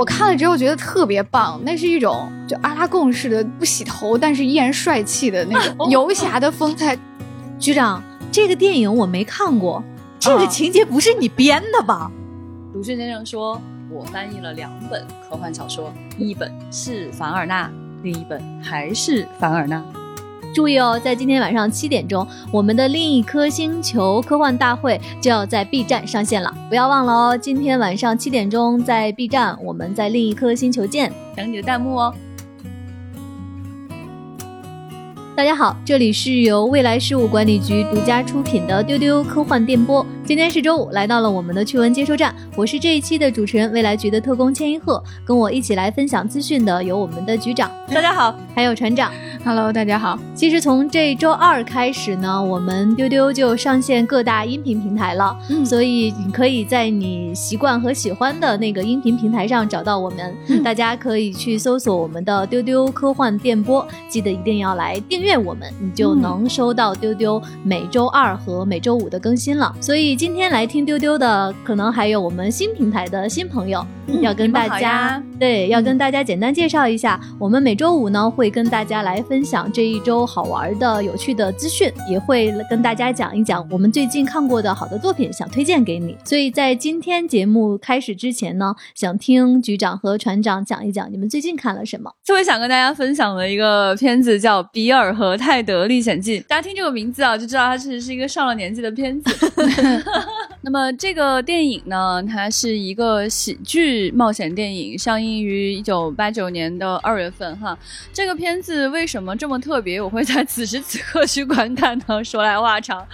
我看了之后觉得特别棒，那是一种就阿拉贡式的不洗头但是依然帅气的那种 游侠的风采。局长，这个电影我没看过，这个情节不是你编的吧？鲁迅先生说：“我翻译了两本科幻小说，一本是凡尔纳，另一本还是凡尔纳。”注意哦，在今天晚上七点钟，我们的另一颗星球科幻大会就要在 B 站上线了，不要忘了哦！今天晚上七点钟在 B 站，我们在另一颗星球见，等你的弹幕哦。大家好，这里是由未来事务管理局独家出品的丢丢科幻电波。今天是周五，来到了我们的趣闻接收站，我是这一期的主持人，未来局的特工千一鹤。跟我一起来分享资讯的有我们的局长，大家好，还有船长，Hello，大家好。其实从这周二开始呢，我们丢丢就上线各大音频平台了，嗯所以你可以在你习惯和喜欢的那个音频平台上找到我们。嗯大家可以去搜索我们的丢丢科幻电波，记得一定要来订阅。我们你就能收到丢丢每周二和每周五的更新了。所以今天来听丢丢的，可能还有我们新平台的新朋友，要跟大家对，要跟大家简单介绍一下。我们每周五呢会跟大家来分享这一周好玩的、有趣的资讯，也会跟大家讲一讲我们最近看过的好的作品，想推荐给你。所以在今天节目开始之前呢，想听局长和船长讲一讲你们最近看了什么。特别想跟大家分享的一个片子叫《比尔》。和《泰德历险记》，大家听这个名字啊，就知道它其实是一个上了年纪的片子。那么这个电影呢，它是一个喜剧冒险电影，上映于一九八九年的二月份。哈，这个片子为什么这么特别？我会在此时此刻去观看呢？说来话长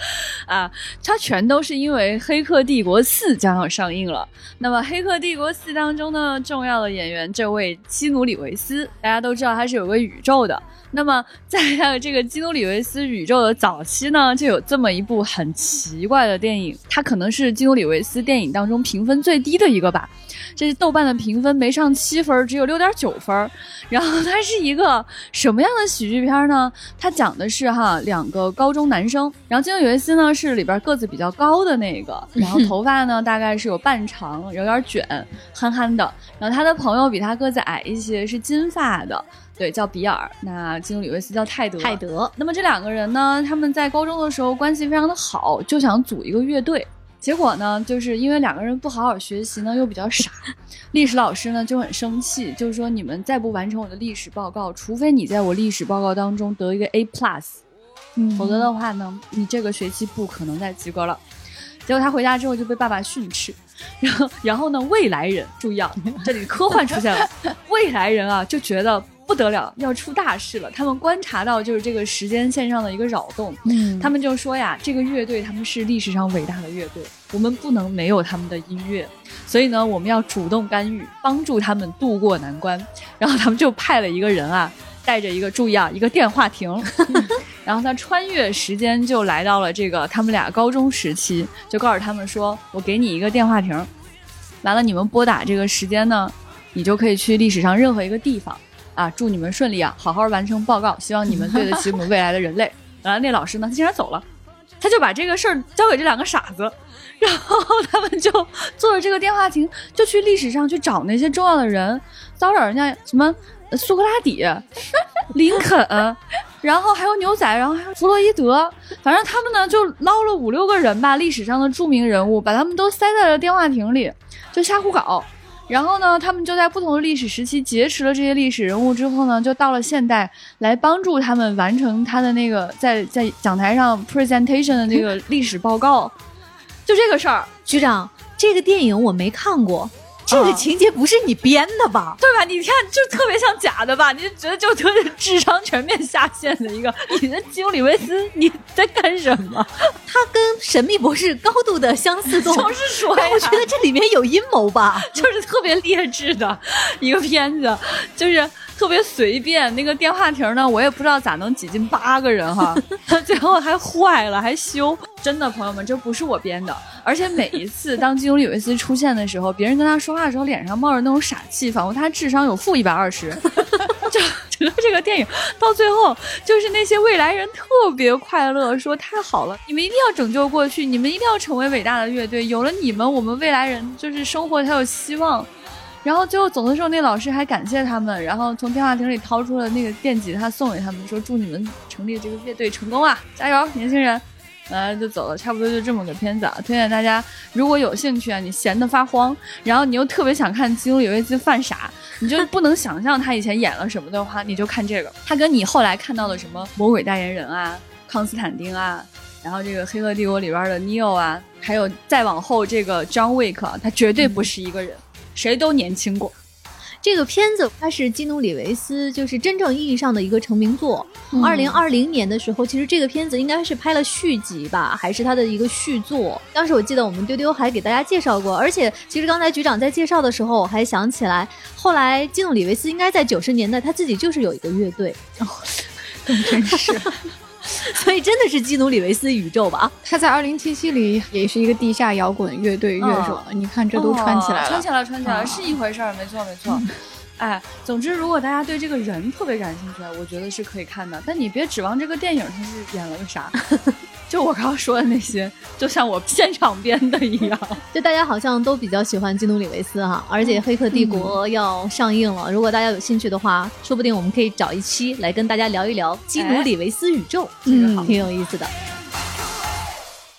啊，它全都是因为《黑客帝国四》将要上映了。那么《黑客帝国四》当中呢，重要的演员这位基努里维斯，大家都知道他是有个宇宙的。那么，在他的这个基努里维斯宇宙的早期呢，就有这么一部很奇怪的电影，它可能是基努里维斯电影当中评分最低的一个吧。这是豆瓣的评分没上七分，只有六点九分。然后它是一个什么样的喜剧片呢？它讲的是哈两个高中男生，然后基努里维斯呢是里边个子比较高的那个，然后头发呢大概是有半长，有点卷，憨憨的。然后他的朋友比他个子矮一些，是金发的。对，叫比尔。那基努里维斯叫泰德。泰德。那么这两个人呢，他们在高中的时候关系非常的好，就想组一个乐队。结果呢，就是因为两个人不好好学习呢，又比较傻，历史老师呢就很生气，就是说你们再不完成我的历史报告，除非你在我历史报告当中得一个 A plus，否则的话呢，你这个学期不可能再及格了。结果他回家之后就被爸爸训斥，然后然后呢，未来人注意啊，这里科幻出现了，未来人啊就觉得。不得了，要出大事了！他们观察到就是这个时间线上的一个扰动，嗯，他们就说呀，这个乐队他们是历史上伟大的乐队，我们不能没有他们的音乐，所以呢，我们要主动干预，帮助他们渡过难关。然后他们就派了一个人啊，带着一个注意啊，一个电话亭，然后他穿越时间就来到了这个他们俩高中时期，就告诉他们说，我给你一个电话亭，完了你们拨打这个时间呢，你就可以去历史上任何一个地方。啊，祝你们顺利啊！好好完成报告，希望你们对得起我们未来的人类。完了，那老师呢？他竟然走了，他就把这个事儿交给这两个傻子，然后他们就坐着这个电话亭，就去历史上去找那些重要的人，骚扰人家什么苏格拉底、林肯，然后还有牛仔，然后还有弗洛伊德，反正他们呢就捞了五六个人吧，历史上的著名人物，把他们都塞在了电话亭里，就瞎胡搞。然后呢，他们就在不同的历史时期劫持了这些历史人物之后呢，就到了现代来帮助他们完成他的那个在在讲台上 presentation 的那个历史报告，就这个事儿。局长，这个电影我没看过。这个情节不是你编的吧？对吧？你看，就特别像假的吧？你就觉得就特别智商全面下线的一个。你的基努里维斯，你在干什么？他跟《神秘博士》高度的相似度。就是说，我觉得这里面有阴谋吧？就是特别劣质的一个片子，就是特别随便。那个电话亭呢，我也不知道咋能挤进八个人哈。最后还坏了，还修。真的，朋友们，这不是我编的。而且每一次当基努里维斯出现的时候，别人跟他说话的时候，脸上冒着那种傻气，仿佛他智商有负一百二十。就整个这个电影到最后，就是那些未来人特别快乐，说太好了，你们一定要拯救过去，你们一定要成为伟大的乐队，有了你们，我们未来人就是生活才有希望。然后最后走的时候，那老师还感谢他们，然后从电话亭里掏出了那个电吉他送给他们，说祝你们成立这个乐队成功啊，加油，年轻人！呃，就走了，差不多就这么个片子啊。推荐大家，如果有兴趣啊，你闲得发慌，然后你又特别想看基努里维斯犯傻，你就不能想象他以前演了什么的话，你就看这个。他跟你后来看到的什么魔鬼代言人啊、康斯坦丁啊，然后这个黑客帝国里边的 Neo 啊，还有再往后这个 John Wick，他绝对不是一个人，谁都年轻过。这个片子它是基努里维斯，就是真正意义上的一个成名作。二零二零年的时候，其实这个片子应该是拍了续集吧，还是他的一个续作。当时我记得我们丢丢还给大家介绍过，而且其实刚才局长在介绍的时候，我还想起来，后来基努里维斯应该在九十年代他自己就是有一个乐队，哦，真是。所以真的是基努里维斯宇宙吧？他在二零七七里也是一个地下摇滚乐队乐手，你看这都穿起来了，穿起来，穿起来是一回事儿，没错，没错。哎，总之，如果大家对这个人特别感兴趣，我觉得是可以看的。但你别指望这个电影他是演了个啥，就我刚刚说的那些，就像我现场编的一样。就大家好像都比较喜欢基努里维斯哈，而且《黑客帝国》要上映了，如果大家有兴趣的话，说不定我们可以找一期来跟大家聊一聊基努里维斯宇宙，嗯，挺有意思的。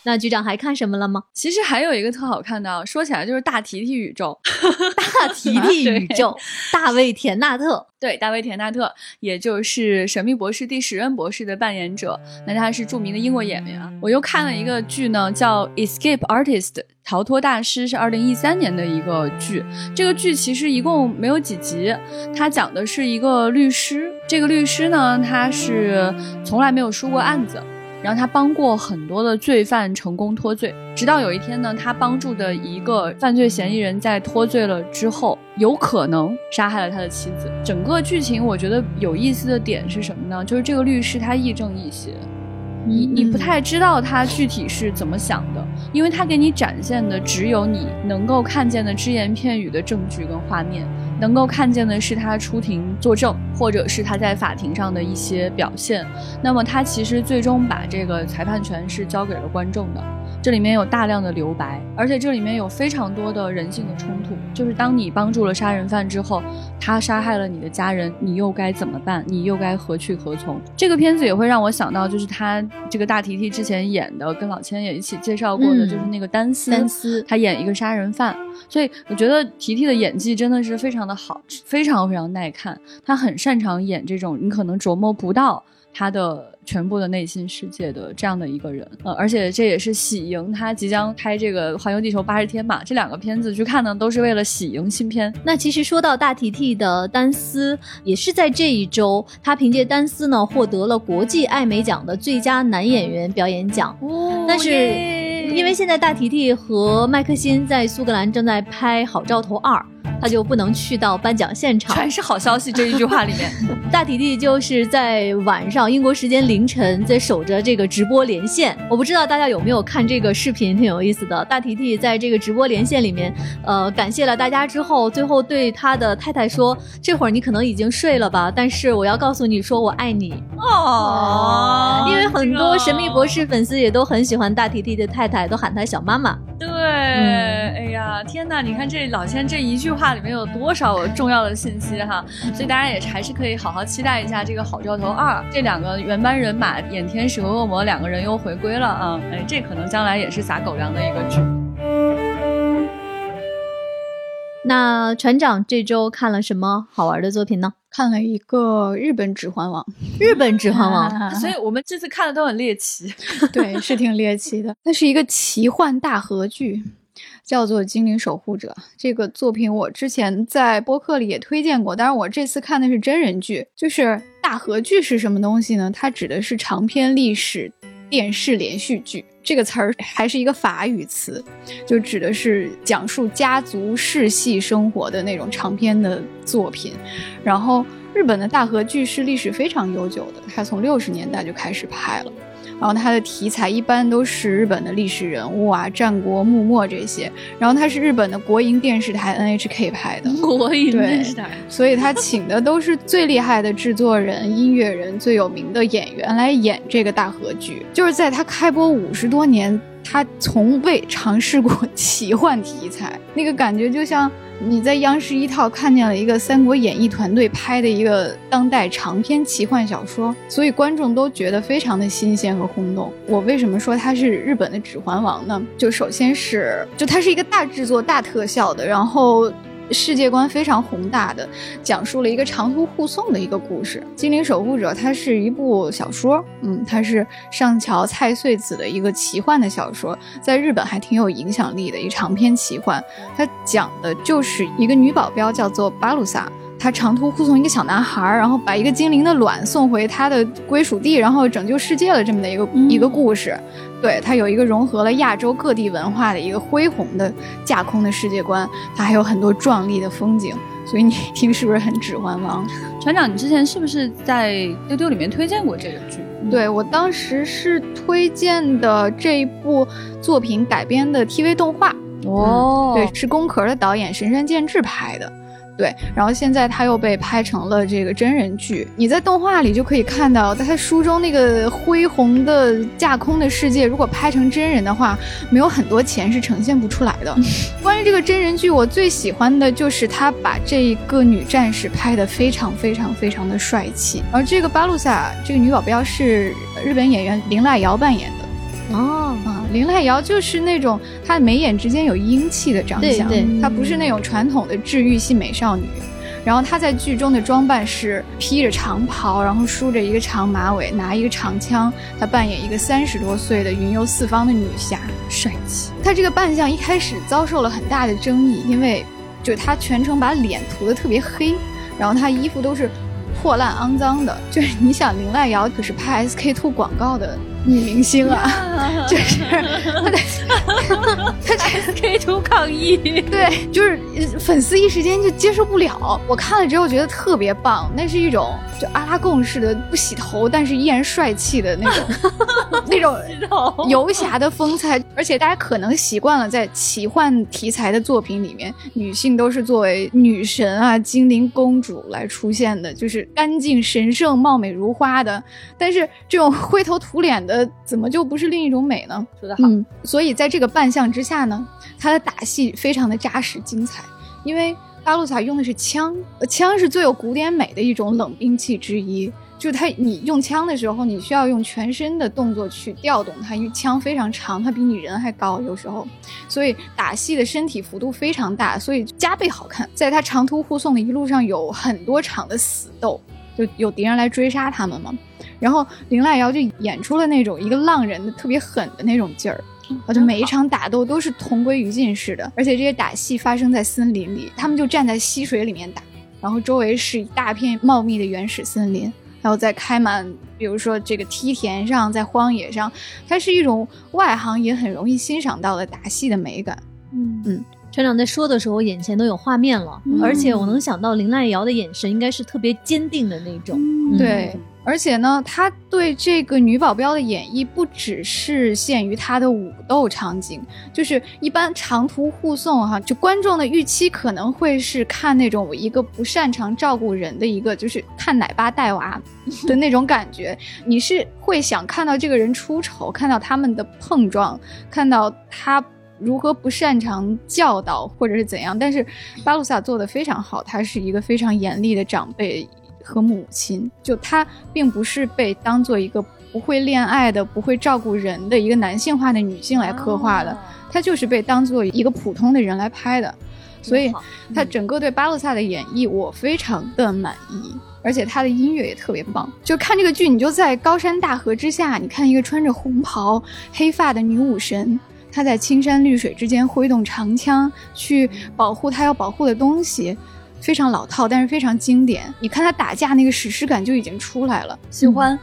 那局长还看什么了吗？其实还有一个特好看的，说起来就是大提提宇宙，大提提宇 宙，大卫田纳特，对，大卫田纳特，也就是神秘博士第十任博士的扮演者，那他是著名的英国演员啊。我又看了一个剧呢，叫《Escape Artist》，逃脱大师，是二零一三年的一个剧。这个剧其实一共没有几集，它讲的是一个律师，这个律师呢，他是从来没有输过案子。然后他帮过很多的罪犯成功脱罪，直到有一天呢，他帮助的一个犯罪嫌疑人在脱罪了之后，有可能杀害了他的妻子。整个剧情我觉得有意思的点是什么呢？就是这个律师他亦正亦邪，你你不太知道他具体是怎么想的，因为他给你展现的只有你能够看见的只言片语的证据跟画面。能够看见的是他出庭作证，或者是他在法庭上的一些表现。那么他其实最终把这个裁判权是交给了观众的。这里面有大量的留白，而且这里面有非常多的人性的冲突。就是当你帮助了杀人犯之后，他杀害了你的家人，你又该怎么办？你又该何去何从？这个片子也会让我想到，就是他这个大提提之前演的，跟老千也一起介绍过的，就是那个丹斯。丹斯，他演一个杀人犯。所以我觉得提提的演技真的是非常的好，非常非常耐看。他很擅长演这种你可能琢磨不到他的全部的内心世界的这样的一个人。呃，而且这也是喜迎他即将拍这个《环游地球八十天》嘛，这两个片子去看呢，都是为了喜迎新片。那其实说到大提提的丹斯，也是在这一周，他凭借丹斯呢获得了国际艾美奖的最佳男演员表演奖。哦，但是。因为现在大提提和麦克辛在苏格兰正在拍《好兆头二》。他就不能去到颁奖现场，全是好消息。这一句话里面，大提提就是在晚上英国时间凌晨在守着这个直播连线。我不知道大家有没有看这个视频，挺有意思的。大提提在这个直播连线里面，呃，感谢了大家之后，最后对他的太太说：“这会儿你可能已经睡了吧，但是我要告诉你说我爱你。”哦，因为很多神秘博士粉丝也都很喜欢大提提的太太，都喊她小妈妈。对，哎呀，天哪！你看这老千这一句话。里面有多少重要的信息哈，所以大家也还是可以好好期待一下这个《好兆头二》。这两个原班人马演天使和恶魔两个人又回归了啊！哎，这可能将来也是撒狗粮的一个剧。那船长这周看了什么好玩的作品呢？看了一个日本《指环王》，日本《指环王》，所以我们这次看的都很猎奇。对，是挺猎奇的。它是一个奇幻大合剧。叫做《精灵守护者》这个作品，我之前在播客里也推荐过，但是我这次看的是真人剧。就是大合剧是什么东西呢？它指的是长篇历史电视连续剧，这个词儿还是一个法语词，就指的是讲述家族世系生活的那种长篇的作品。然后日本的大合剧是历史非常悠久的，它从六十年代就开始拍了。然后它的题材一般都是日本的历史人物啊、战国幕末这些。然后它是日本的国营电视台 NHK 拍的，国营电视台，所以他请的都是最厉害的制作人、音乐人、最有名的演员来演这个大合剧。就是在他开播五十多年。他从未尝试过奇幻题材，那个感觉就像你在央视一套看见了一个《三国演义》团队拍的一个当代长篇奇幻小说，所以观众都觉得非常的新鲜和轰动。我为什么说它是日本的《指环王》呢？就首先是，就它是一个大制作、大特效的，然后。世界观非常宏大的，讲述了一个长途护送的一个故事。《精灵守护者》它是一部小说，嗯，它是上桥菜穗子的一个奇幻的小说，在日本还挺有影响力的一长篇奇幻。它讲的就是一个女保镖叫做巴鲁萨。他长途护送一个小男孩，然后把一个精灵的卵送回他的归属地，然后拯救世界了这么的一个一个故事。对它有一个融合了亚洲各地文化的一个恢宏的架空的世界观，它还有很多壮丽的风景。所以你听是不是很《指环王》？船长，你之前是不是在丢丢里面推荐过这个剧？对我当时是推荐的这一部作品改编的 TV 动画。哦，对，是宫壳的导演神山健治拍的。对，然后现在他又被拍成了这个真人剧，你在动画里就可以看到，在他书中那个恢宏的架空的世界，如果拍成真人的话，没有很多钱是呈现不出来的。关于这个真人剧，我最喜欢的就是他把这个女战士拍得非常非常非常的帅气，而这个巴鲁萨这个女保镖是日本演员林濑遥扮演的。哦啊，林濑遥就是那种她的眉眼之间有英气的长相，她不是那种传统的治愈系美少女。然后她在剧中的装扮是披着长袍，然后梳着一个长马尾，拿一个长枪。她扮演一个三十多岁的云游四方的女侠，帅气。她这个扮相一开始遭受了很大的争议，因为就她全程把脸涂的特别黑，然后她衣服都是破烂肮脏的。就是你想，林濑遥可是拍 SK two 广告的。女明星啊，就是他在 K 图抗议，对，就是粉丝一时间就接受不了。我看了之后觉得特别棒，那是一种就阿拉贡式的不洗头但是依然帅气的那种 那种游侠的风采。而且大家可能习惯了在奇幻题材的作品里面，女性都是作为女神啊、精灵公主来出现的，就是干净神圣、貌美如花的。但是这种灰头土脸的。呃，怎么就不是另一种美呢？说得好。嗯，所以在这个扮相之下呢，他的打戏非常的扎实精彩。因为巴鲁萨用的是枪，枪是最有古典美的一种冷兵器之一。就是他，你用枪的时候，你需要用全身的动作去调动它，因为枪非常长，它比你人还高，有时候，所以打戏的身体幅度非常大，所以加倍好看。在他长途护送的一路上，有很多场的死斗，就有敌人来追杀他们嘛。然后林濑遥就演出了那种一个浪人的特别狠的那种劲儿，啊，就每一场打斗都是同归于尽似的，而且这些打戏发生在森林里，他们就站在溪水里面打，然后周围是一大片茂密的原始森林，然后在开满，比如说这个梯田上，在荒野上，它是一种外行也很容易欣赏到的打戏的美感。嗯嗯，船长在说的时候，我眼前都有画面了，而且我能想到林濑瑶的眼神应该是特别坚定的那种，对。而且呢，他对这个女保镖的演绎不只是限于她的武斗场景，就是一般长途护送哈，就观众的预期可能会是看那种一个不擅长照顾人的一个，就是看奶爸带娃的那种感觉。你是会想看到这个人出丑，看到他们的碰撞，看到他如何不擅长教导或者是怎样。但是巴鲁萨做的非常好，他是一个非常严厉的长辈。和母亲，就她并不是被当做一个不会恋爱的、不会照顾人的一个男性化的女性来刻画的，她就是被当做一个普通的人来拍的。所以，她整个对巴洛萨的演绎我非常的满意，而且她的音乐也特别棒。就看这个剧，你就在高山大河之下，你看一个穿着红袍、黑发的女武神，他在青山绿水之间挥动长枪去保护他要保护的东西。非常老套，但是非常经典。你看他打架那个史诗感就已经出来了，喜欢。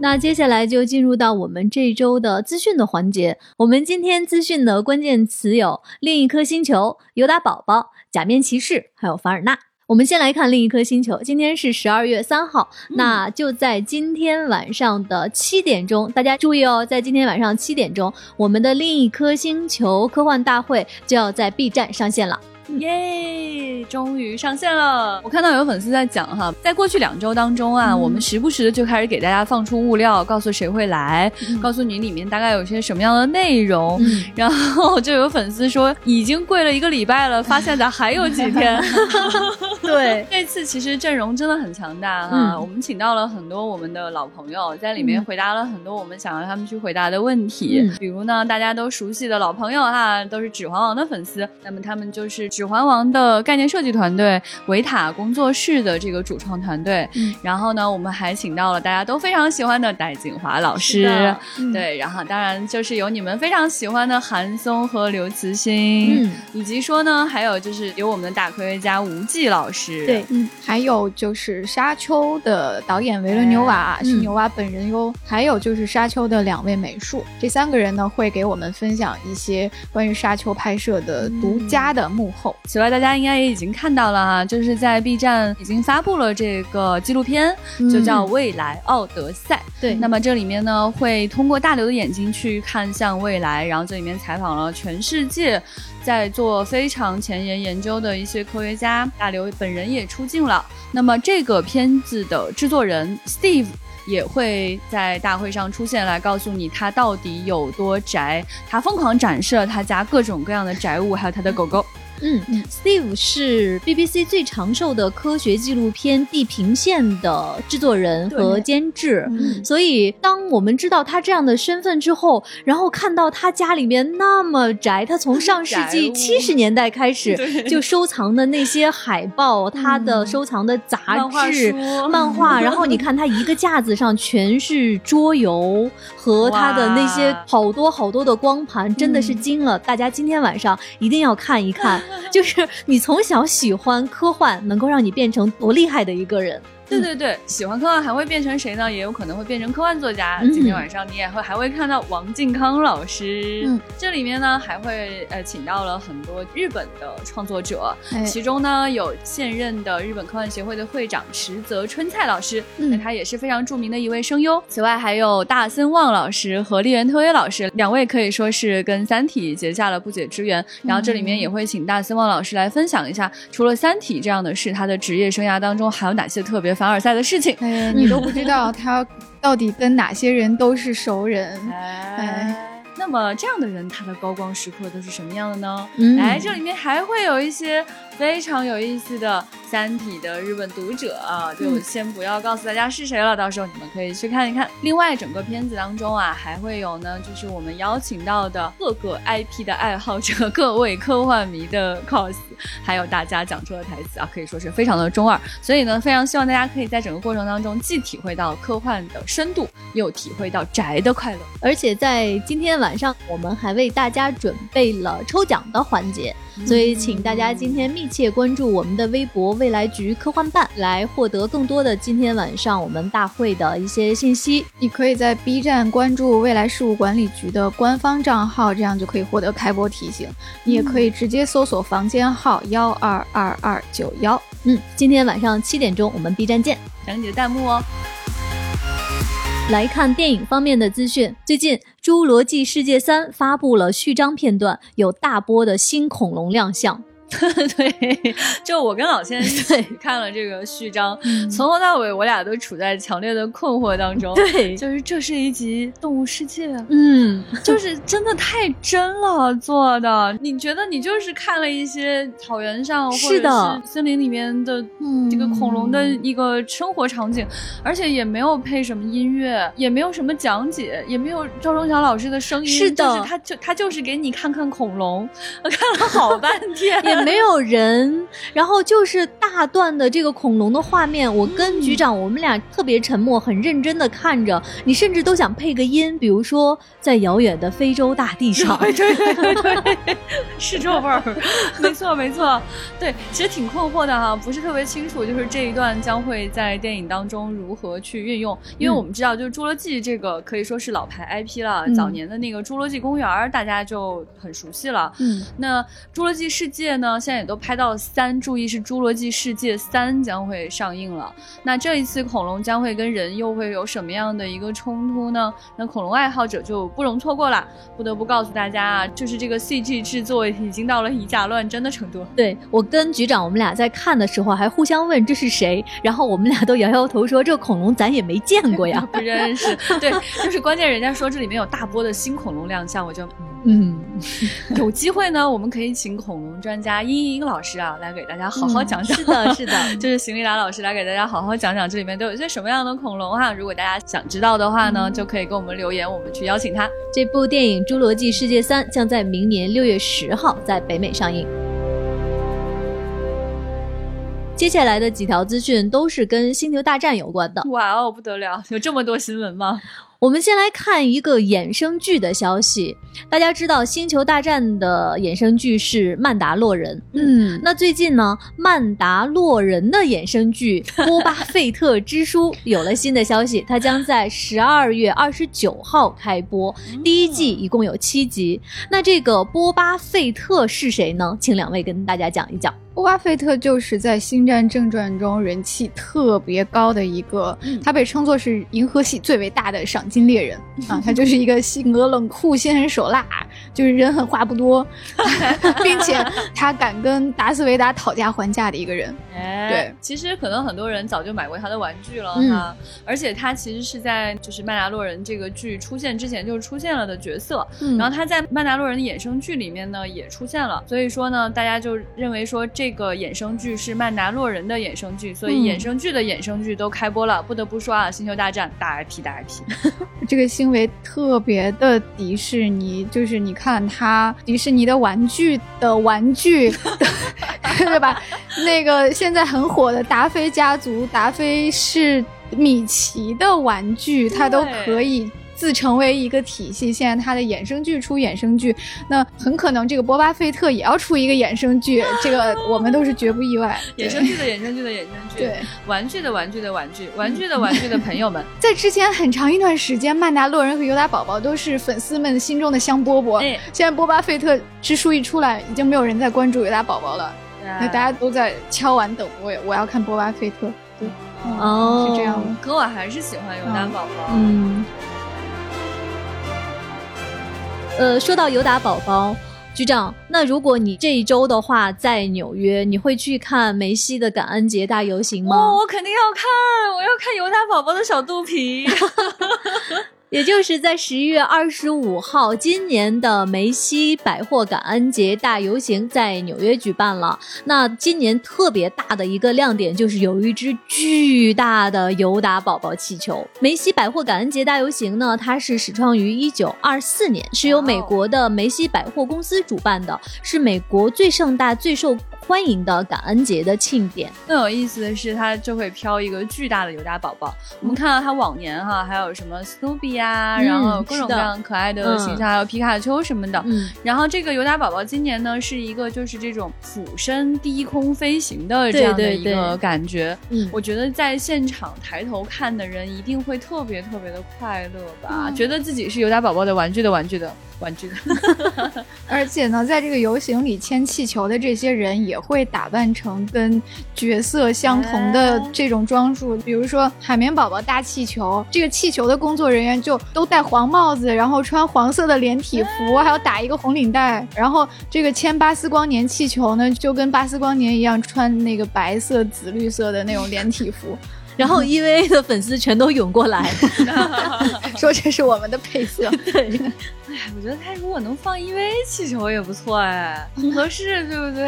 那接下来就进入到我们这周的资讯的环节。我们今天资讯的关键词有：另一颗星球、尤达宝宝、假面骑士，还有凡尔纳。我们先来看另一颗星球，今天是十二月三号，那就在今天晚上的七点钟，大家注意哦，在今天晚上七点钟，我们的另一颗星球科幻大会就要在 B 站上线了。耶！终于上线了。我看到有粉丝在讲哈，在过去两周当中啊，我们时不时的就开始给大家放出物料，告诉谁会来，告诉你里面大概有些什么样的内容。然后就有粉丝说，已经跪了一个礼拜了，发现咋还有几天？对，这次其实阵容真的很强大哈。我们请到了很多我们的老朋友，在里面回答了很多我们想让他们去回答的问题。比如呢，大家都熟悉的老朋友哈，都是《指环王》的粉丝，那么他们就是。指环王的概念设计团队维塔工作室的这个主创团队，然后呢，我们还请到了大家都非常喜欢的戴景华老师，对，然后当然就是有你们非常喜欢的韩松和刘慈欣，嗯。以及说呢，还有就是有我们的大科学家吴忌老师，对，嗯，还有就是沙丘的导演维伦纽瓦是牛娃本人哟，还有就是沙丘的两位美术，这三个人呢会给我们分享一些关于沙丘拍摄的独家的幕后。此外，大家应该也已经看到了哈，就是在 B 站已经发布了这个纪录片，就叫《未来奥德赛》。对，那么这里面呢，会通过大刘的眼睛去看向未来，然后这里面采访了全世界在做非常前沿研究的一些科学家，大刘本人也出镜了。那么这个片子的制作人 Steve。也会在大会上出现，来告诉你他到底有多宅。他疯狂展示了他家各种各样的宅物，还有他的狗狗。嗯，Steve 是 BBC 最长寿的科学纪录片《地平线》的制作人和监制，所以当我们知道他这样的身份之后，然后看到他家里面那么宅，他从上世纪七十年代开始 就收藏的那些海报，他的收藏的杂志、漫画，然后你看他一个架子上全是桌游和他的那些好多好多的光盘，真的是惊了！大家今天晚上一定要看一看。就是你从小喜欢科幻，能够让你变成多厉害的一个人。对对对，喜欢科幻还会变成谁呢？也有可能会变成科幻作家。今天晚上你也会还会看到王靖康老师。嗯，这里面呢还会呃请到了很多日本的创作者，其中呢有现任的日本科幻协会的会长池泽春菜老师，那他也是非常著名的一位声优。此外还有大森望老师和立原特威老师，两位可以说是跟《三体》结下了不解之缘。然后这里面也会请大森望老师来分享一下，除了《三体》这样的事，他的职业生涯当中还有哪些特别。凡尔赛的事情，哎，你都不知道 他到底跟哪些人都是熟人。哎，那么这样的人，他的高光时刻都是什么样的呢？来，这里面还会有一些。非常有意思的《三体》的日本读者啊，就先不要告诉大家是谁了，到时候你们可以去看一看。另外，整个片子当中啊，还会有呢，就是我们邀请到的各个 IP 的爱好者、各位科幻迷的 cos，还有大家讲出的台词啊，可以说是非常的中二。所以呢，非常希望大家可以在整个过程当中，既体会到科幻的深度，又体会到宅的快乐。而且在今天晚上，我们还为大家准备了抽奖的环节。所以，请大家今天密切关注我们的微博“未来局科幻办”，来获得更多的今天晚上我们大会的一些信息。你可以在 B 站关注未来事务管理局的官方账号，这样就可以获得开播提醒。你也可以直接搜索房间号幺二二二九幺。嗯，今天晚上七点钟我们 B 站见，等你的弹幕哦。来看电影方面的资讯。最近，《侏罗纪世界三》发布了序章片段，有大波的新恐龙亮相。对，就我跟老千一起看了这个序章，从头到尾我俩都处在强烈的困惑当中。对，就是这是一集动物世界，嗯，就是真的太真了做的。你觉得你就是看了一些草原上或者是森林里面的这个恐龙的一个生活场景，而且也没有配什么音乐，也没有什么讲解，也没有赵忠祥老师的声音，是的，他就他就是给你看看恐龙，我 看了好半天。没有人，然后就是大段的这个恐龙的画面。我跟局长，我们俩特别沉默，很认真的看着。你甚至都想配个音，比如说在遥远的非洲大地上。对对对对，是这味儿。没错没错，对，其实挺困惑的哈，不是特别清楚，就是这一段将会在电影当中如何去运用。因为我们知道，就是《侏罗纪》这个可以说是老牌 IP 了，早年的那个《侏罗纪公园》大家就很熟悉了。嗯，那《侏罗纪世界》呢？呢，现在也都拍到了三，注意是《侏罗纪世界三》将会上映了。那这一次恐龙将会跟人又会有什么样的一个冲突呢？那恐龙爱好者就不容错过了。不得不告诉大家啊，就是这个 CG 制作已经到了以假乱真的程度。对我跟局长，我们俩在看的时候还互相问这是谁，然后我们俩都摇摇头说这恐龙咱也没见过呀，不认识。对，就是关键人家说这里面有大波的新恐龙亮相，我就。嗯，有机会呢，我们可以请恐龙专家茵茵老师啊，来给大家好好讲讲。是的，是的，就是邢丽达老师来给大家好好讲讲这里面都有些什么样的恐龙哈。如果大家想知道的话呢，就可以给我们留言，我们去邀请他。这部电影《侏罗纪世界三》将在明年六月十号在北美上映。接下来的几条资讯都是跟《星球大战》有关的。哇哦，不得了，有这么多新闻吗？我们先来看一个衍生剧的消息。大家知道《星球大战》的衍生剧是《曼达洛人》。嗯，那最近呢，《曼达洛人》的衍生剧《波巴费特之书》有了新的消息，它将在十二月二十九号开播。第一季一共有七集。那这个波巴费特是谁呢？请两位跟大家讲一讲。波巴费特就是在《星战正传》中人气特别高的一个，他被称作是银河系最伟大的赏金猎人 啊，他就是一个性格冷酷、心狠手辣，就是人狠话不多，并且他敢跟达斯维达讨价还价的一个人。哎对，其实可能很多人早就买过他的玩具了哈，而且他其实是在就是《曼达洛人》这个剧出现之前就出现了的角色，然后他在《曼达洛人》的衍生剧里面呢也出现了，所以说呢，大家就认为说这。这个衍生剧是曼达洛人的衍生剧，所以衍生剧的衍生剧都开播了。不得不说啊，星球大战大 IP 大 IP，这个行为特别的迪士尼，就是你看它迪士尼的玩具的玩具，对吧？那个现在很火的达菲家族，达菲是米奇的玩具，它都可以。自成为一个体系，现在它的衍生剧出衍生剧，那很可能这个波巴费特也要出一个衍生剧，这个我们都是绝不意外。衍生剧的衍生剧的衍生剧，对，玩具的玩具的玩具，玩具的玩具的朋友们，在之前很长一段时间，曼达洛人和尤达宝宝都是粉丝们心中的香饽饽。现在波巴费特之书一出来，已经没有人在关注尤达宝宝了，那大家都在敲碗等我，我要看波巴费特。对，哦，是这样的。可我还是喜欢尤达宝宝。嗯。呃，说到尤达宝宝，局长，那如果你这一周的话在纽约，你会去看梅西的感恩节大游行吗？我肯定要看，我要看尤达宝宝的小肚皮。也就是在十一月二十五号，今年的梅西百货感恩节大游行在纽约举办了。那今年特别大的一个亮点就是有一只巨大的尤达宝宝气球。梅西百货感恩节大游行呢，它是始创于一九二四年，是由美国的梅西百货公司主办的，是美国最盛大、最受。欢迎的感恩节的庆典，更有意思的是，它就会飘一个巨大的尤达宝宝。我们看到它往年哈，还有什么 Snoopy 啊，然后各种各样可爱的形象，还有皮卡丘什么的。然后这个尤达宝宝今年呢，是一个就是这种俯身低空飞行的这样的一个感觉。嗯，我觉得在现场抬头看的人一定会特别特别的快乐吧，觉得自己是尤达宝宝的玩具的玩具的。玩具，而且呢，在这个游行里牵气球的这些人也会打扮成跟角色相同的这种装束，比如说海绵宝宝搭气球，这个气球的工作人员就都戴黄帽子，然后穿黄色的连体服，还要打一个红领带，然后这个牵巴斯光年气球呢，就跟巴斯光年一样穿那个白色、紫绿色的那种连体服。然后 EVA 的粉丝全都涌过来，说这是我们的配色。对，哎，我觉得他如果能放 EVA 气球也不错哎，很合适，对不对？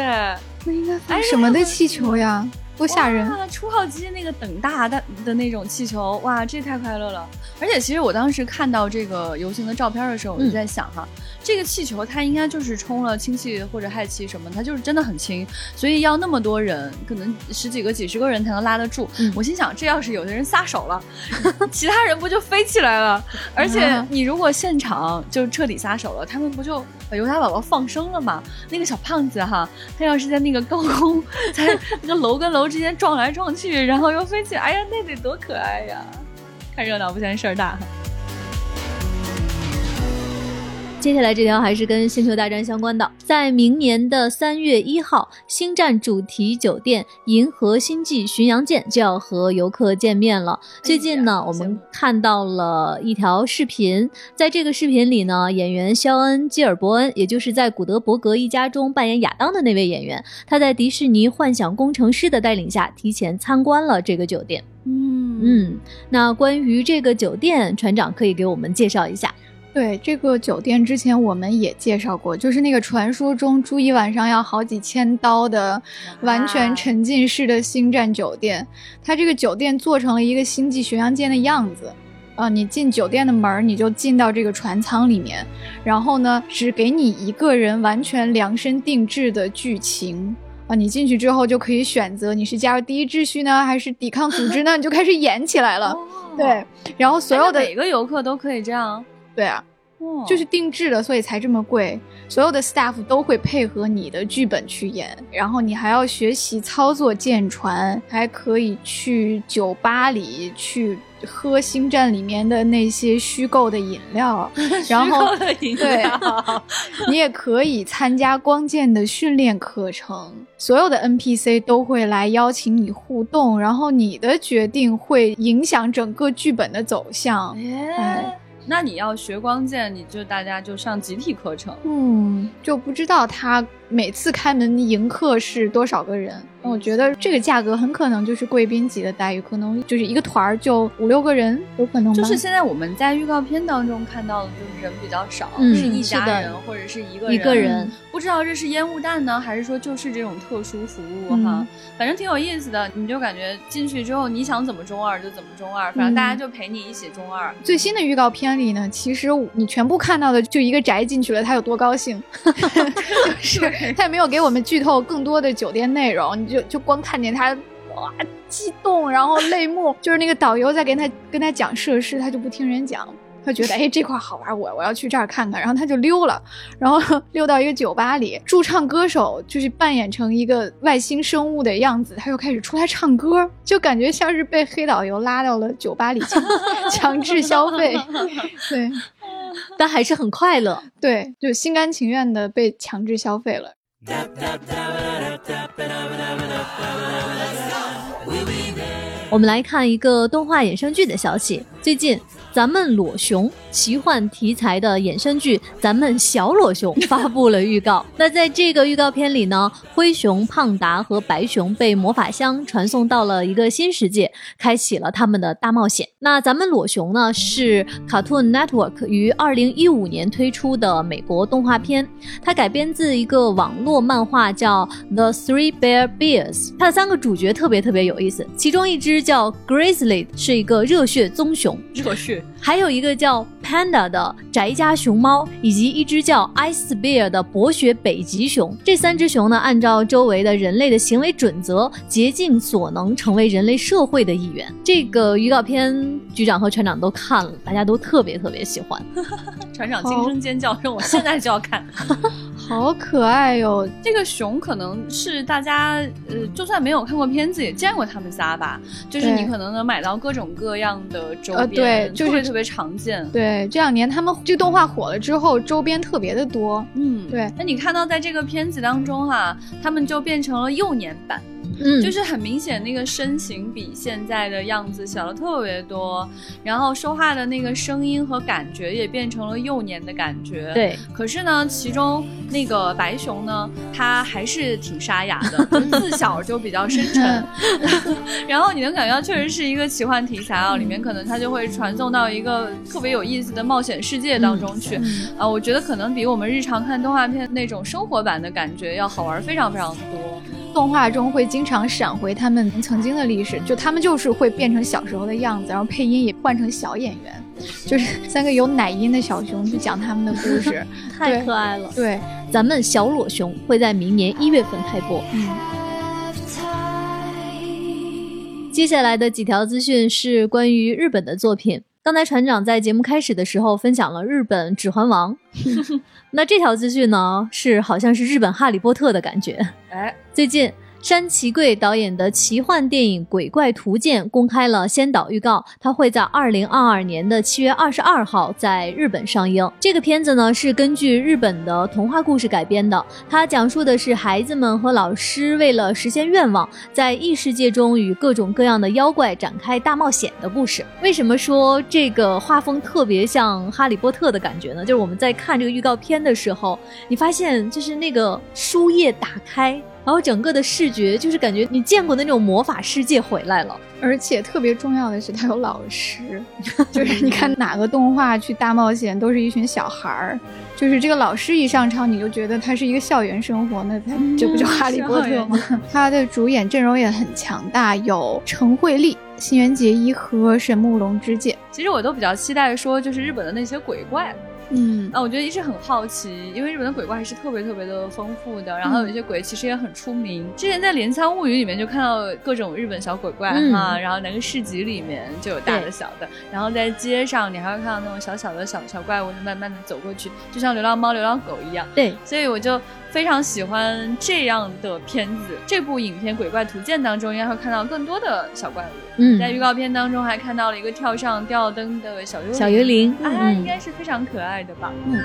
那应该放什么的气球呀？多吓人！初号机那个等大的的那种气球，哇，这太快乐了！而且其实我当时看到这个游行的照片的时候，我就在想哈，这个气球它应该就是充了氢气或者氦气什么，它就是真的很轻，所以要那么多人，可能十几个、几十个人才能拉得住。我心想，这要是有的人撒手了，其他人不就飞起来了？而且你如果现场就彻底撒手了，他们不就把尤达宝宝放生了吗？那个小胖子哈，他要是在那个高空，在那个楼跟楼。之间撞来撞去，然后又飞起，哎呀，那得多可爱呀！看热闹不嫌事儿大。接下来这条还是跟《星球大战》相关的，在明年的三月一号，星战主题酒店银河星际巡洋舰就要和游客见面了。最近呢，我们看到了一条视频，在这个视频里呢，演员肖恩·基尔伯恩，也就是在古德伯格一家中扮演亚当的那位演员，他在迪士尼幻想工程师的带领下，提前参观了这个酒店。嗯嗯，那关于这个酒店，船长可以给我们介绍一下。对这个酒店，之前我们也介绍过，就是那个传说中住一晚上要好几千刀的完全沉浸式的星战酒店。它这个酒店做成了一个星际巡洋舰的样子，啊，你进酒店的门，你就进到这个船舱里面，然后呢，只给你一个人完全量身定制的剧情。啊，你进去之后就可以选择你是加入第一秩序呢，还是抵抗组织呢？你就开始演起来了。对，然后所有的每个游客都可以这样。对啊，就是定制的，所以才这么贵。所有的 staff 都会配合你的剧本去演，然后你还要学习操作舰船，还可以去酒吧里去喝星战里面的那些虚构的饮料，然后对，你也可以参加光剑的训练课程。所有的 NPC 都会来邀请你互动，然后你的决定会影响整个剧本的走向。哎。那你要学光剑，你就大家就上集体课程。嗯，就不知道他每次开门迎客是多少个人。我觉得这个价格很可能就是贵宾级的待遇，可能就是一个团儿就五六个人，有可能。就是现在我们在预告片当中看到的，就是人比较少，是一家人或者是一个一个人。不知道这是烟雾弹呢，还是说就是这种特殊服务哈？反正挺有意思的，你就感觉进去之后，你想怎么中二就怎么中二，反正大家就陪你一起中二。最新的预告片里呢，其实你全部看到的就一个宅进去了，他有多高兴，就 是他也没有给我们剧透更多的酒店内容。就就光看见他哇激动，然后泪目，就是那个导游在跟他跟他讲设施，他就不听人讲，他觉得哎这块好玩，我我要去这儿看看，然后他就溜了，然后 溜到一个酒吧里，驻唱歌手就是扮演成一个外星生物的样子，他又开始出来唱歌，就感觉像是被黑导游拉到了酒吧里强 强制消费，对，但还是很快乐，对，就心甘情愿的被强制消费了。Tap tap tap and tap tap and tap and tap and tap. Let's go. be 我们来看一个动画衍生剧的消息，最近。咱们裸熊奇幻题材的衍生剧《咱们小裸熊》发布了预告。那在这个预告片里呢，灰熊胖达和白熊被魔法箱传送到了一个新世界，开启了他们的大冒险。那咱们裸熊呢，是 Cartoon Network 于二零一五年推出的美国动画片，它改编自一个网络漫画，叫《The Three Bear Bears》。它的三个主角特别特别有意思，其中一只叫 Grizzly，是一个热血棕熊，热血。还有一个叫 Panda 的宅家熊猫，以及一只叫 Ice Bear 的博学北极熊。这三只熊呢，按照周围的人类的行为准则，竭尽所能成为人类社会的一员。这个预告片局长和船长都看了，大家都特别特别喜欢。船长惊声尖叫说：“我现在就要看。”好可爱哟！这个熊可能是大家呃，就算没有看过片子，也见过他们仨吧。就是你可能能买到各种各样的周边，对，就是特别常见。对，这两年他们这个动画火了之后，周边特别的多。嗯，对。那你看到在这个片子当中哈，他们就变成了幼年版。嗯，就是很明显，那个身形比现在的样子小了特别多，然后说话的那个声音和感觉也变成了幼年的感觉。对，可是呢，其中那个白熊呢，它还是挺沙哑的，自小就比较深沉。然后你能感觉到，确实是一个奇幻题材啊，里面可能它就会传送到一个特别有意思的冒险世界当中去。啊，我觉得可能比我们日常看动画片那种生活版的感觉要好玩非常非常多。动画中会经常闪回他们曾经的历史，就他们就是会变成小时候的样子，然后配音也换成小演员，就是三个有奶音的小熊去讲他们的故事，太可爱了。对，咱们小裸熊会在明年一月份开播。嗯。接下来的几条资讯是关于日本的作品。刚才船长在节目开始的时候分享了日本《指环王》，那这条资讯呢是好像是日本《哈利波特》的感觉。哎，最近山崎贵导演的奇幻电影《鬼怪图鉴》公开了先导预告，它会在二零二二年的七月二十二号在日本上映。这个片子呢是根据日本的童话故事改编的，它讲述的是孩子们和老师为了实现愿望，在异世界中与各种各样的妖怪展开大冒险的故事。为什么说这个画风特别像《哈利波特》的感觉呢？就是我们在看这个预告片的时候，你发现就是那个书页打开。然后整个的视觉就是感觉你见过的那种魔法世界回来了，而且特别重要的是它有老师，就是你看哪个动画去大冒险都是一群小孩儿，就是这个老师一上场你就觉得他是一个校园生活，那他这不就哈利波特吗？他的主演阵容也很强大，有陈慧丽、新垣结衣和神木隆之介。其实我都比较期待说，就是日本的那些鬼怪。嗯，啊，我觉得一直很好奇，因为日本的鬼怪还是特别特别的丰富的，然后有一些鬼其实也很出名。之前在《镰仓物语》里面就看到各种日本小鬼怪哈，然后那个市集里面就有大的小的，然后在街上你还会看到那种小小的小小怪物，就慢慢的走过去，就像流浪猫、流浪狗一样。对，所以我就。非常喜欢这样的片子。这部影片《鬼怪图鉴》当中，应该会看到更多的小怪物。嗯，在预告片当中还看到了一个跳上吊灯的小幽灵小幽灵，啊，应该是非常可爱的吧？嗯。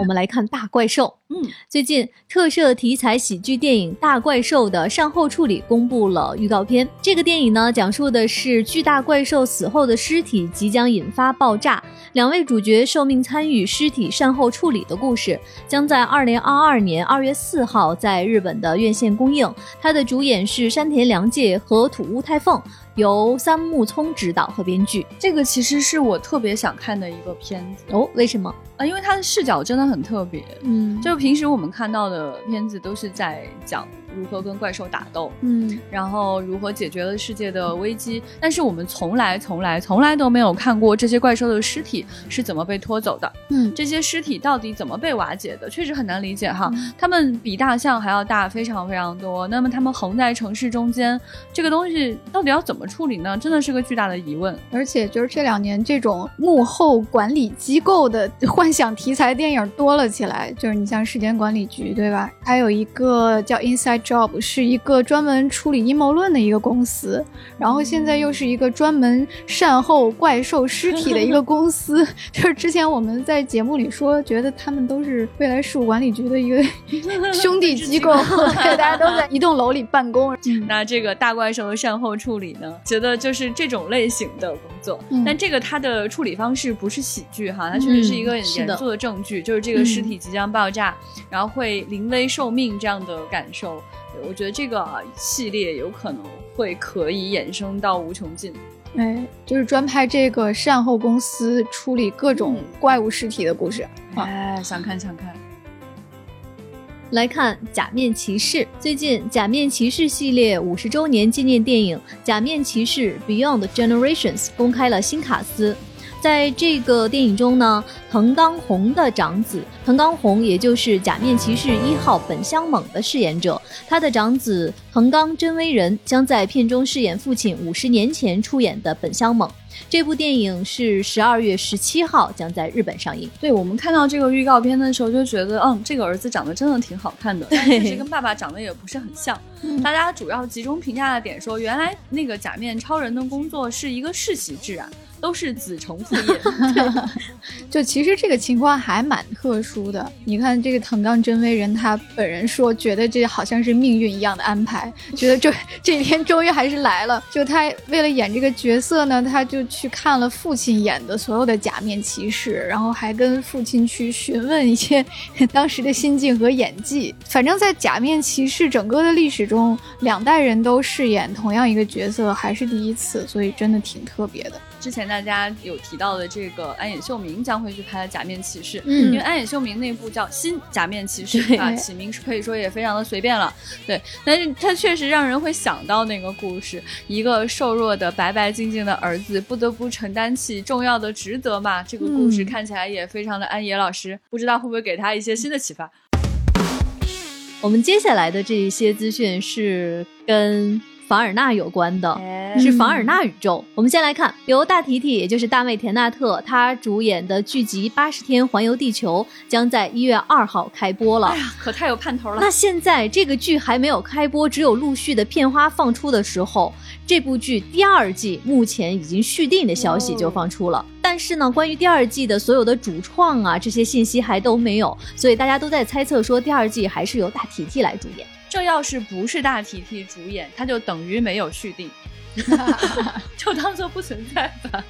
我们来看大怪兽。嗯，最近特摄题材喜剧电影《大怪兽》的善后处理公布了预告片。这个电影呢，讲述的是巨大怪兽死后的尸体即将引发爆炸，两位主角受命参与尸体善后处理的故事，将在二零二二年二月四号在日本的院线公映。它的主演是山田凉介和土屋太凤，由三木聪执导和编剧。这个其实是我特别想看的一个片子哦。为什么？啊，因为他的视角真的很特别，嗯，就平时我们看到的片子都是在讲。如何跟怪兽打斗？嗯，然后如何解决了世界的危机？但是我们从来、从来、从来都没有看过这些怪兽的尸体是怎么被拖走的。嗯，这些尸体到底怎么被瓦解的？确实很难理解哈。他们比大象还要大，非常非常多。那么他们横在城市中间，这个东西到底要怎么处理呢？真的是个巨大的疑问。而且就是这两年，这种幕后管理机构的幻想题材电影多了起来。就是你像时间管理局，对吧？还有一个叫 Inside。Job 是一个专门处理阴谋论的一个公司，然后现在又是一个专门善后怪兽尸体的一个公司。就是之前我们在节目里说，觉得他们都是未来事务管理局的一个 兄弟机构，对，大家都在一栋楼里办公。那这个大怪兽的善后处理呢？觉得就是这种类型的工作，但这个它的处理方式不是喜剧哈，它确实是一个很严肃的证据，就是这个尸体即将爆炸，然后会临危受命这样的感受。我觉得这个系列有可能会可以衍生到无穷尽，哎，就是专拍这个善后公司处理各种怪物尸体的故事，哎，想看想看。来看《假面骑士》，最近《假面骑士》系列五十周年纪念电影《假面骑士 Beyond Generations》公开了新卡司。在这个电影中呢，藤冈弘的长子藤冈弘，也就是假面骑士一号本乡猛的饰演者，他的长子藤冈真威人将在片中饰演父亲五十年前出演的本乡猛。这部电影是十二月十七号将在日本上映。对我们看到这个预告片的时候，就觉得，嗯，这个儿子长得真的挺好看的，但 是跟爸爸长得也不是很像。大家主要集中评价的点说，原来那个假面超人的工作是一个世袭制啊。都是子承父业，就其实这个情况还蛮特殊的。你看这个藤冈真威人，他本人说觉得这好像是命运一样的安排，觉得这这一天终于还是来了。就他为了演这个角色呢，他就去看了父亲演的所有的假面骑士，然后还跟父亲去询问一些 当时的心境和演技。反正，在假面骑士整个的历史中，两代人都饰演同样一个角色还是第一次，所以真的挺特别的。之前大家有提到的这个安野秀明将会去拍《假面骑士》，嗯，因为安野秀明那部叫《新假面骑士》啊，起名是可以说也非常的随便了，对，但是他确实让人会想到那个故事，一个瘦弱的白白净净的儿子不得不承担起重要的职责嘛，这个故事看起来也非常的安野老师，不知道会不会给他一些新的启发。我们接下来的这一些资讯是跟。凡尔纳有关的，是凡尔纳宇宙。我们先来看，由大提提，也就是大卫田纳特，他主演的剧集《八十天环游地球》将在一月二号开播了。哎呀，可太有盼头了！那现在这个剧还没有开播，只有陆续的片花放出的时候，这部剧第二季目前已经续订的消息就放出了。但是呢，关于第二季的所有的主创啊，这些信息还都没有，所以大家都在猜测说第二季还是由大提提来主演。这要是不是大提提主演，他就等于没有续订 就当做不存在吧。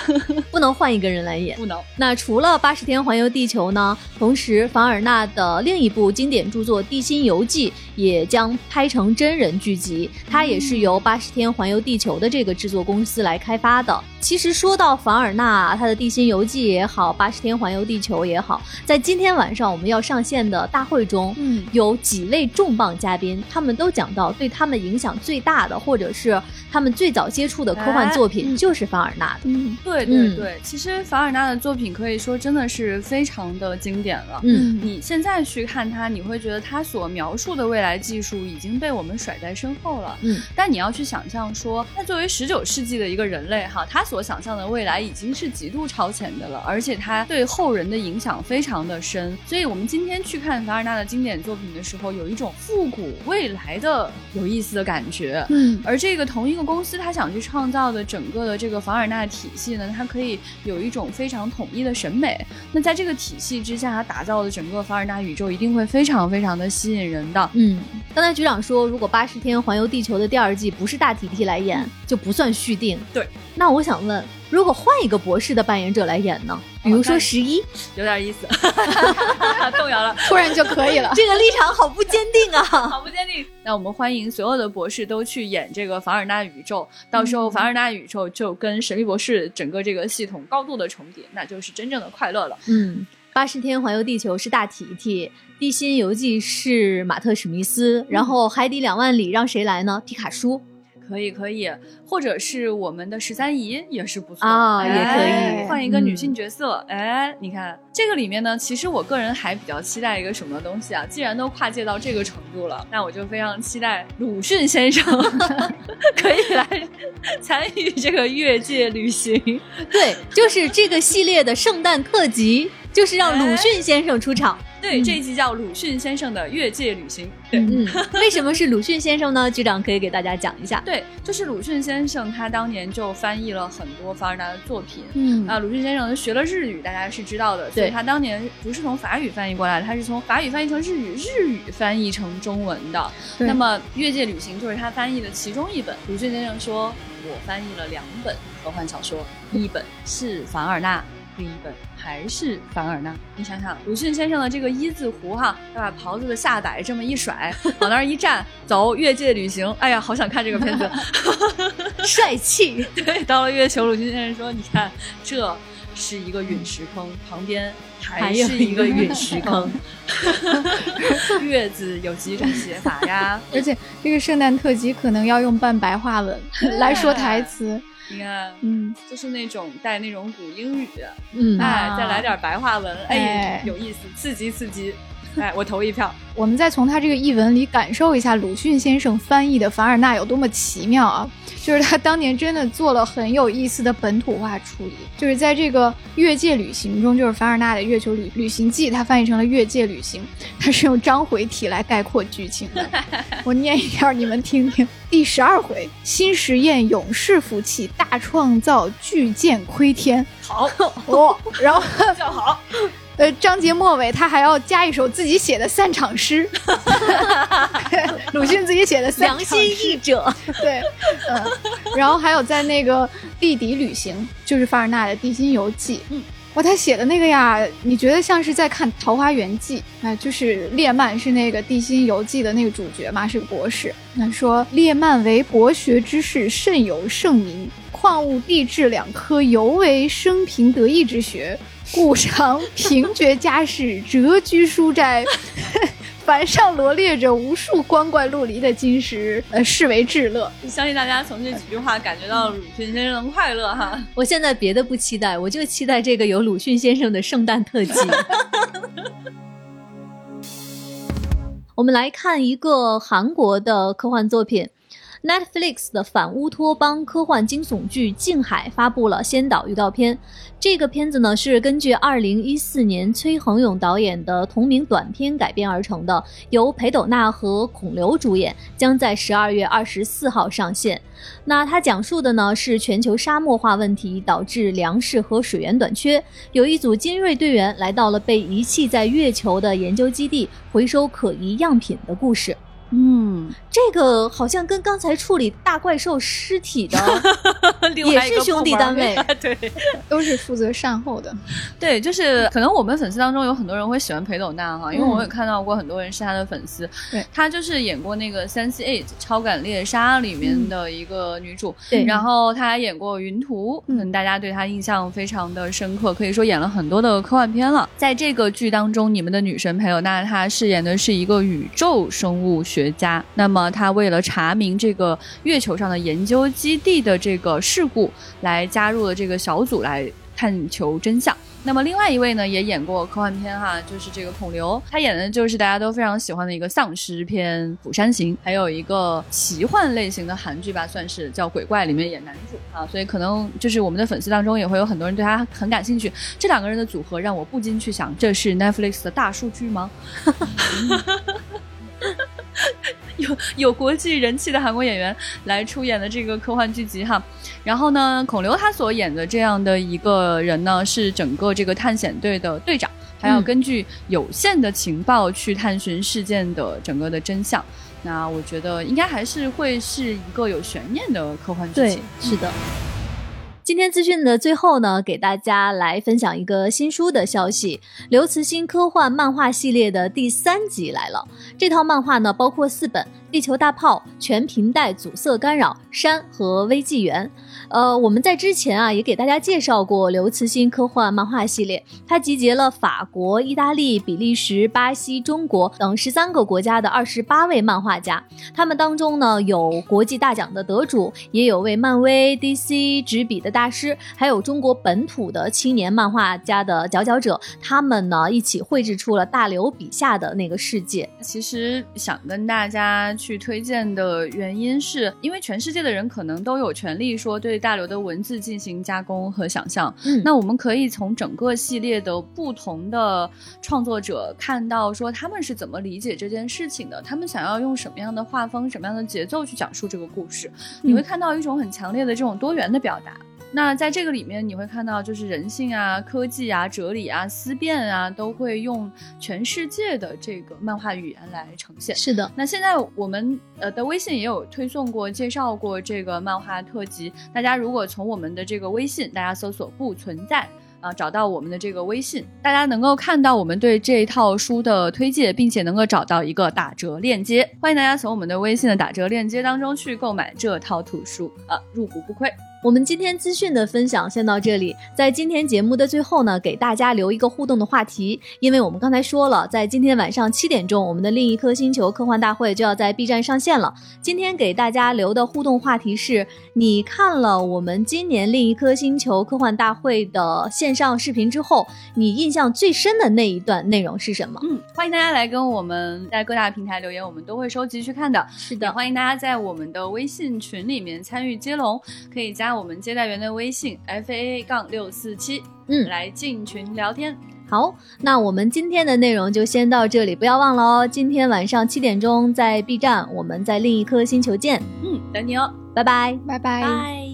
不能换一个人来演，不能。那除了《八十天环游地球》呢？同时，凡尔纳的另一部经典著作《地心游记》也将拍成真人剧集，它也是由《八十天环游地球》的这个制作公司来开发的。其实说到凡尔纳，他的《地心游记》也好，《八十天环游地球》也好，在今天晚上我们要上线的大会中，嗯，有几位重磅嘉宾，他们都讲到对他们影响最大的，或者是他们最早接触的科幻作品就是凡尔纳的。嗯，对对对，其实凡尔纳的作品可以说真的是非常的经典了。嗯，你现在去看他，你会觉得他所描述的未来技术已经被我们甩在身后了。嗯，但你要去想象说，他作为十九世纪的一个人类，哈，他所所想象的未来已经是极度超前的了，而且它对后人的影响非常的深。所以，我们今天去看凡尔纳的经典作品的时候，有一种复古未来的有意思的感觉。嗯，而这个同一个公司，他想去创造的整个的这个凡尔纳体系呢，它可以有一种非常统一的审美。那在这个体系之下，他打造的整个凡尔纳宇宙一定会非常非常的吸引人的。嗯，刚才局长说，如果八十天环游地球的第二季不是大提提来演，就不算续订。对，那我想。问：如果换一个博士的扮演者来演呢？比如说十一，有点意思，动摇了，突然就可以了。这个立场好不坚定啊，好不坚定。那我们欢迎所有的博士都去演这个凡尔纳宇宙，到时候凡尔纳宇宙就跟神秘博士整个这个系统高度的重叠，那就是真正的快乐了。嗯，八十天环游地球是大提提，地心游记是马特史密斯，然后海底两万里让谁来呢？皮卡舒。可以可以，或者是我们的十三姨也是不错啊，也可以换一个女性角色。哎，你看这个里面呢，其实我个人还比较期待一个什么东西啊？既然都跨界到这个程度了，那我就非常期待鲁迅先生 可以来参与这个越界旅行。对，就是这个系列的圣诞特辑，就是让鲁迅先生出场。对，这一集叫鲁迅先生的越界旅行。对，嗯，为什么是鲁迅先生呢？局长可以给大家讲一下。对，就是鲁迅先生，他当年就翻译了很多凡尔纳的作品。嗯，啊，鲁迅先生学了日语，大家是知道的，所以他当年不是从法语翻译过来的，他是从法语翻译成日语，日语翻译成中文的。那么，越界旅行就是他翻译的其中一本。鲁迅先生说：“我翻译了两本科幻小说，一本是凡尔纳。”另一本还是凡尔纳，你想想鲁迅先生的这个一字胡哈，他把袍子的下摆这么一甩，往那儿一站，走越界旅行，哎呀，好想看这个片子，帅气。对，到了月球，鲁迅先生说：“你看，这是一个陨石坑，旁边还是一个陨石坑。月字有几种写法呀？而且这个圣诞特辑可能要用半白话文来说台词。”你看，嗯，就是那种带那种古英语，嗯，哎，再来点白话文，哎，有意思，刺激刺激，哎，我投一票。我们再从他这个译文里感受一下鲁迅先生翻译的凡尔纳有多么奇妙啊！就是他当年真的做了很有意思的本土化处理，就是在这个越界旅行中，就是凡尔纳的月球旅旅行记，他翻译成了越界旅行，他是用章回体来概括剧情的。我念一下，你们听听。第十二回，新实验勇士服气，大创造巨舰窥天。好哦，然后叫好。呃，章节末尾他还要加一首自己写的散场诗，鲁迅自己写的散场诗良心译者，对，嗯，然后还有在那个地底旅行，就是凡尔纳的《地心游记》，嗯，哇，他写的那个呀，你觉得像是在看《桃花源记》啊？就是列曼是那个《地心游记》的那个主角嘛，是个博士。那说列曼为博学之士，甚有盛名，矿物、地质两科尤为生平得意之学。故常平绝家室，谪居书斋，凡上罗列着无数光怪陆离的金石，呃，视为至乐。相信大家从这几句话感觉到鲁迅先生的快乐哈。我现在别的不期待，我就期待这个有鲁迅先生的圣诞特辑。我们来看一个韩国的科幻作品。Netflix 的反乌托邦科幻惊悚剧《静海》发布了先导预告片。这个片子呢是根据2014年崔恒勇导演的同名短片改编而成的，由裴斗娜和孔刘主演，将在12月24号上线。那它讲述的呢是全球沙漠化问题导致粮食和水源短缺，有一组精锐队员来到了被遗弃在月球的研究基地，回收可疑样品的故事。嗯，这个好像跟刚才处理大怪兽尸体的 也是兄弟单位，对，都是负责善后的。对，就是可能我们粉丝当中有很多人会喜欢裴斗娜哈，因为我也看到过很多人是她的粉丝。对，他就是演过那个《三 C Eight 超感猎杀》里面的一个女主，对，然后她还演过《云图》，嗯，大家对她印象非常的深刻，可以说演了很多的科幻片了。在这个剧当中，你们的女神裴斗娜她饰演的是一个宇宙生物。学家，那么他为了查明这个月球上的研究基地的这个事故，来加入了这个小组来探求真相。那么另外一位呢，也演过科幻片哈，就是这个孔刘，他演的就是大家都非常喜欢的一个丧尸片《釜山行》，还有一个奇幻类型的韩剧吧，算是叫《鬼怪》里面演男主啊，所以可能就是我们的粉丝当中也会有很多人对他很感兴趣。这两个人的组合让我不禁去想，这是 Netflix 的大数据吗？有有国际人气的韩国演员来出演的这个科幻剧集哈，然后呢，孔刘他所演的这样的一个人呢，是整个这个探险队的队长，还要根据有限的情报去探寻事件的整个的真相。那我觉得应该还是会是一个有悬念的科幻剧集。是的。今天资讯的最后呢，给大家来分享一个新书的消息。刘慈欣科幻漫画系列的第三集来了。这套漫画呢，包括四本。地球大炮、全频带阻塞干扰、山和微纪元。呃，我们在之前啊也给大家介绍过刘慈欣科幻漫画系列，它集结了法国、意大利、比利时、巴西、中国等十三个国家的二十八位漫画家。他们当中呢有国际大奖的得主，也有为漫威、DC 执笔的大师，还有中国本土的青年漫画家的佼佼者。他们呢一起绘制出了大刘笔下的那个世界。其实想跟大家。去推荐的原因是因为全世界的人可能都有权利说对大刘的文字进行加工和想象。嗯，那我们可以从整个系列的不同的创作者看到说他们是怎么理解这件事情的，他们想要用什么样的画风、什么样的节奏去讲述这个故事。你会看到一种很强烈的这种多元的表达。那在这个里面，你会看到就是人性啊、科技啊、哲理啊、思辨啊，都会用全世界的这个漫画语言来呈现。是的。那现在我们呃的微信也有推送过、介绍过这个漫画特辑。大家如果从我们的这个微信，大家搜索“不存在”啊，找到我们的这个微信，大家能够看到我们对这一套书的推荐，并且能够找到一个打折链接。欢迎大家从我们的微信的打折链接当中去购买这套图书啊，入股不亏。我们今天资讯的分享先到这里，在今天节目的最后呢，给大家留一个互动的话题，因为我们刚才说了，在今天晚上七点钟，我们的另一颗星球科幻大会就要在 B 站上线了。今天给大家留的互动话题是：你看了我们今年另一颗星球科幻大会的线上视频之后，你印象最深的那一段内容是什么？嗯，欢迎大家来跟我们在各大平台留言，我们都会收集去看的。是的，欢迎大家在我们的微信群里面参与接龙，可以加。我们接待员的微信 f a a 杠六四七，嗯，来进群聊天。好，那我们今天的内容就先到这里，不要忘了哦，今天晚上七点钟在 B 站，我们在另一颗星球见。嗯，等你哦，拜拜，拜拜。